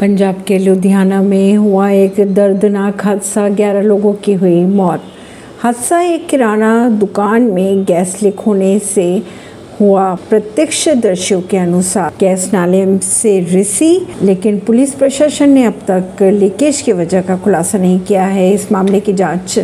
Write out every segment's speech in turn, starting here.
पंजाब के लुधियाना में हुआ एक दर्दनाक हादसा। 11 लोगों की हुई मौत। हादसा एक किराना दुकान में गैस लीक होने से हुआ। प्रत्यक्ष प्रत्यक्षदर्शियों के अनुसार गैस नाले से रिसी, लेकिन पुलिस प्रशासन ने अब तक लीकेज की वजह का खुलासा नहीं किया है। इस मामले की जाँच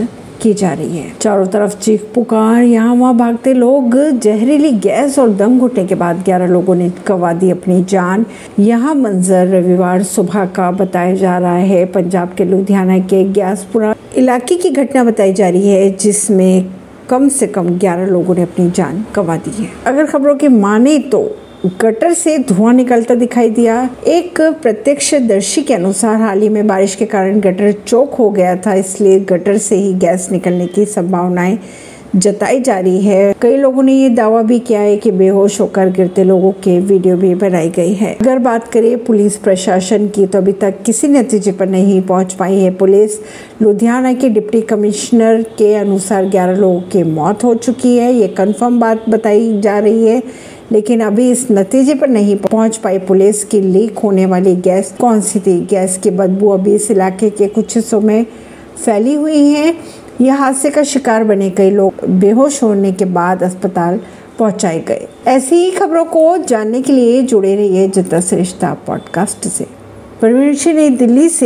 की जा रही है। चारों तरफ़ चीख पुकार, यहाँ वहाँ भागते लोग, जहरीली गैस और दम घुटने के बाद 11 लोगों ने गवा दी अपनी जान। यहाँ मंजर रविवार सुबह का बताया जा रहा है। पंजाब के लुधियाना के ग्यासपुरा इलाके की घटना बताई जा रही है, जिसमें कम से कम 11 लोगों ने अपनी जान गंवा दी है। अगर खबरों की माने तो गटर से धुआँ निकलता दिखाई दिया। एक प्रत्यक्षदर्शी के अनुसार हाल ही में बारिश के कारण गटर चौक हो गया था, इसलिए गटर से ही गैस निकलने की संभावनाएँ जताई जा रही है। कई लोगों ने ये दावा भी किया है कि बेहोश होकर गिरते लोगों के वीडियो भी बनाई गई है। अगर बात करें पुलिस प्रशासन की तो अभी तक किसी नतीजे पर नहीं पहुँच पाई है। पुलिस लुधियाना के डिप्टी कमिश्नर के अनुसार 11 लोगों की मौत हो चुकी है। ये कंफर्म बात बताई जा रही है, लेकिन अभी इस नतीजे पर नहीं पहुँच पाई पुलिस की लीक होने वाली गैस, कौन सी थी गैस की बदबू अभी इस इलाके के कुछ हिस्सों में फैली हुई है। यह हादसे का शिकार बने कई लोग बेहोश होने के बाद अस्पताल पहुँचाए गए। ऐसी ही खबरों को जानने के लिए जुड़े रहिए जनता श्रेष्ठा पॉडकास्ट से। परवीन नई दिल्ली से